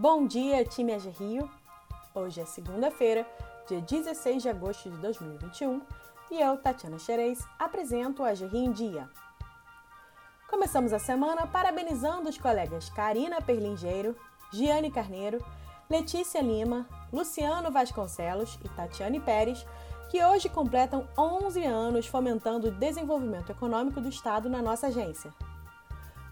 Bom dia, time AG Rio! Hoje é segunda-feira, dia 16 de agosto de 2021 e eu, Tatiana Xerez, apresento o AG Rio em Dia. Começamos a semana parabenizando os colegas Karina Perlingeiro, Giane Carneiro, Letícia Lima, Luciano Vasconcelos e Tatiane Pérez, que hoje completam 11 anos fomentando o desenvolvimento econômico do Estado na nossa agência.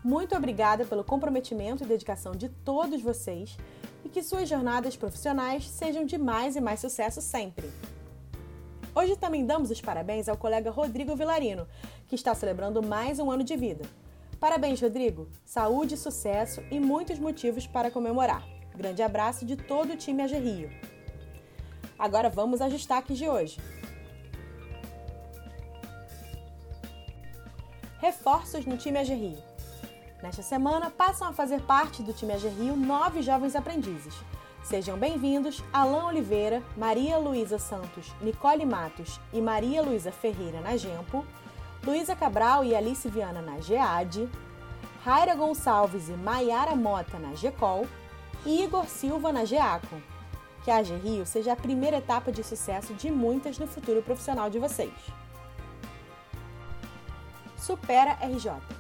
Muito obrigada pelo comprometimento e dedicação de todos vocês e que suas jornadas profissionais sejam de mais e mais sucesso sempre. Hoje também damos os parabéns ao colega Rodrigo Vilarino, que está celebrando mais um ano de vida. Parabéns, Rodrigo! Saúde, sucesso e muitos motivos para comemorar. Grande abraço de todo o time AG Rio. Agora vamos aos destaques de hoje. Reforços no time AG Rio. Nesta semana, passam a fazer parte do time AG Rio nove jovens aprendizes. Sejam bem-vindos Alain Oliveira, Maria Luísa Santos, Nicole Matos e Maria Luísa Ferreira na Gempo, Luísa Cabral e Alice Viana na GEAD, Raira Gonçalves e Maiara Mota na GECOL e Igor Silva na GEACO. Que a AG Rio seja a primeira etapa de sucesso de muitas no futuro profissional de vocês. Supera RJ.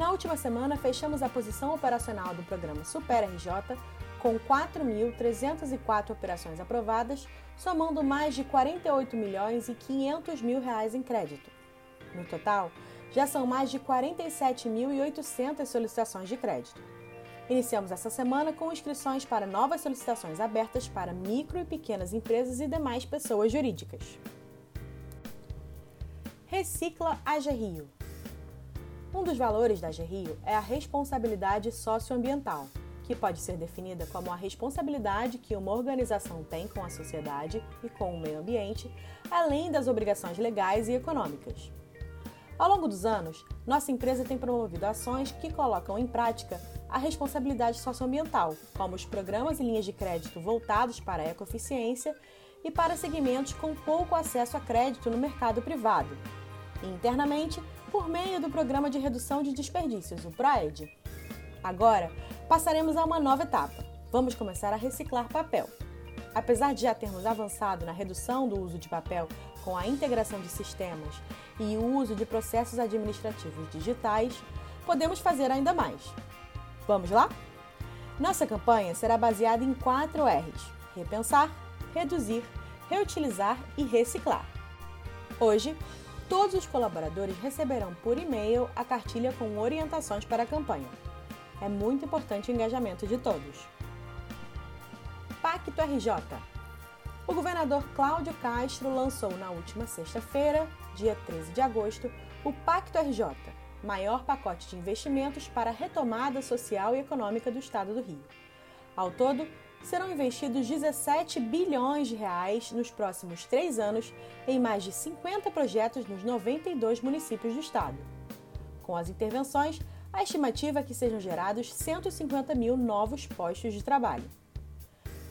Na última semana, fechamos a posição operacional do programa Super RJ com 4.304 operações aprovadas, somando mais de 48 milhões e 500 mil reais em crédito. No total, já são mais de 47.800 solicitações de crédito. Iniciamos essa semana com inscrições para novas solicitações abertas para micro e pequenas empresas e demais pessoas jurídicas. Recicla AG Rio. Um dos valores da GRIO é a responsabilidade socioambiental, que pode ser definida como a responsabilidade que uma organização tem com a sociedade e com o meio ambiente, além das obrigações legais e econômicas. Ao longo dos anos, nossa empresa tem promovido ações que colocam em prática a responsabilidade socioambiental, como os programas e linhas de crédito voltados para a ecoeficiência e para segmentos com pouco acesso a crédito no mercado privado. E, internamente, por meio do Programa de Redução de Desperdícios, o PROED. Agora, passaremos a uma nova etapa. Vamos começar a reciclar papel. Apesar de já termos avançado na redução do uso de papel com a integração de sistemas e o uso de processos administrativos digitais, podemos fazer ainda mais. Vamos lá? Nossa campanha será baseada em quatro R's: repensar, reduzir, reutilizar e reciclar. Hoje, todos os colaboradores receberão por e-mail a cartilha com orientações para a campanha. É muito importante o engajamento de todos. Pacto RJ. O governador Cláudio Castro lançou na última sexta-feira, dia 13 de agosto, o Pacto RJ, maior pacote de investimentos para a retomada social e econômica do estado do Rio. Ao todo, serão investidos 17 bilhões de reais nos próximos três anos em mais de 50 projetos nos 92 municípios do estado. Com as intervenções, a estimativa é que sejam gerados 150 mil novos postos de trabalho.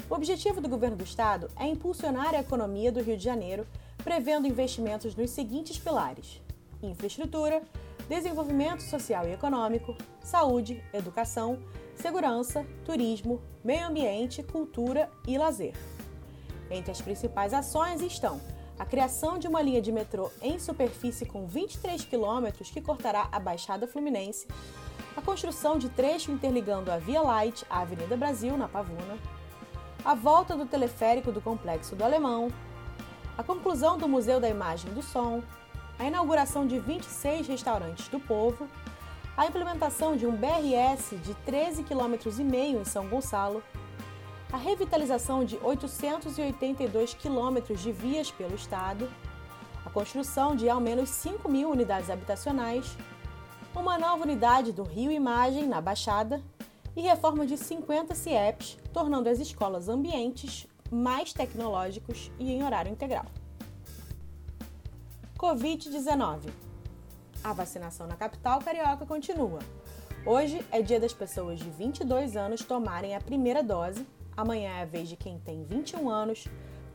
O objetivo do governo do estado é impulsionar a economia do Rio de Janeiro, prevendo investimentos nos seguintes pilares: infraestrutura, desenvolvimento social e econômico, saúde, educação, segurança, turismo, meio ambiente, cultura e lazer. Entre as principais ações estão a criação de uma linha de metrô em superfície com 23 quilômetros que cortará a Baixada Fluminense, a construção de trecho interligando a Via Light à Avenida Brasil, na Pavuna, a volta do teleférico do Complexo do Alemão, a conclusão do Museu da Imagem do Som, a inauguração de 26 restaurantes do povo a implementação de um BRS de 13,5 km em São Gonçalo, a revitalização de 882 quilômetros de vias pelo Estado, a construção de ao menos 5 mil unidades habitacionais, uma nova unidade do Rio Imagem, na Baixada, e reforma de 50 CIEPs, tornando as escolas ambientes mais tecnológicos e em horário integral. Covid-19 a vacinação na capital carioca continua. Hoje é dia das pessoas de 22 anos tomarem a primeira dose, amanhã é a vez de quem tem 21 anos,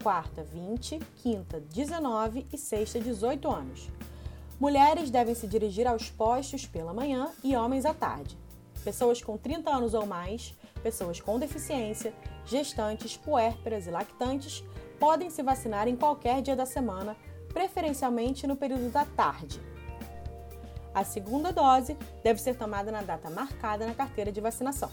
quarta 20, quinta 19 e sexta 18 anos. Mulheres devem se dirigir aos postos pela manhã e homens à tarde. Pessoas com 30 anos ou mais pessoas com deficiência, gestantes, puérperas e lactantes podem se vacinar em qualquer dia da semana, preferencialmente no período da tarde. A segunda dose deve ser tomada na data marcada na carteira de vacinação.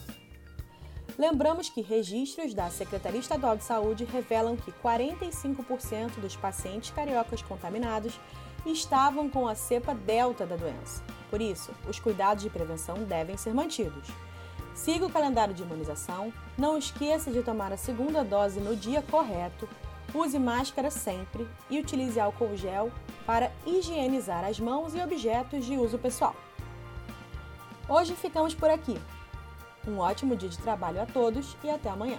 Lembramos que registros da Secretaria Estadual de Saúde revelam que 45% dos pacientes cariocas contaminados estavam com a cepa delta da doença. Por isso, os cuidados de prevenção devem ser mantidos. Siga o calendário de imunização, não esqueça de tomar a segunda dose no dia correto, use máscara sempre e utilize álcool gel para higienizar as mãos e objetos de uso pessoal. Hoje ficamos por aqui. Um ótimo dia de trabalho a todos e até amanhã.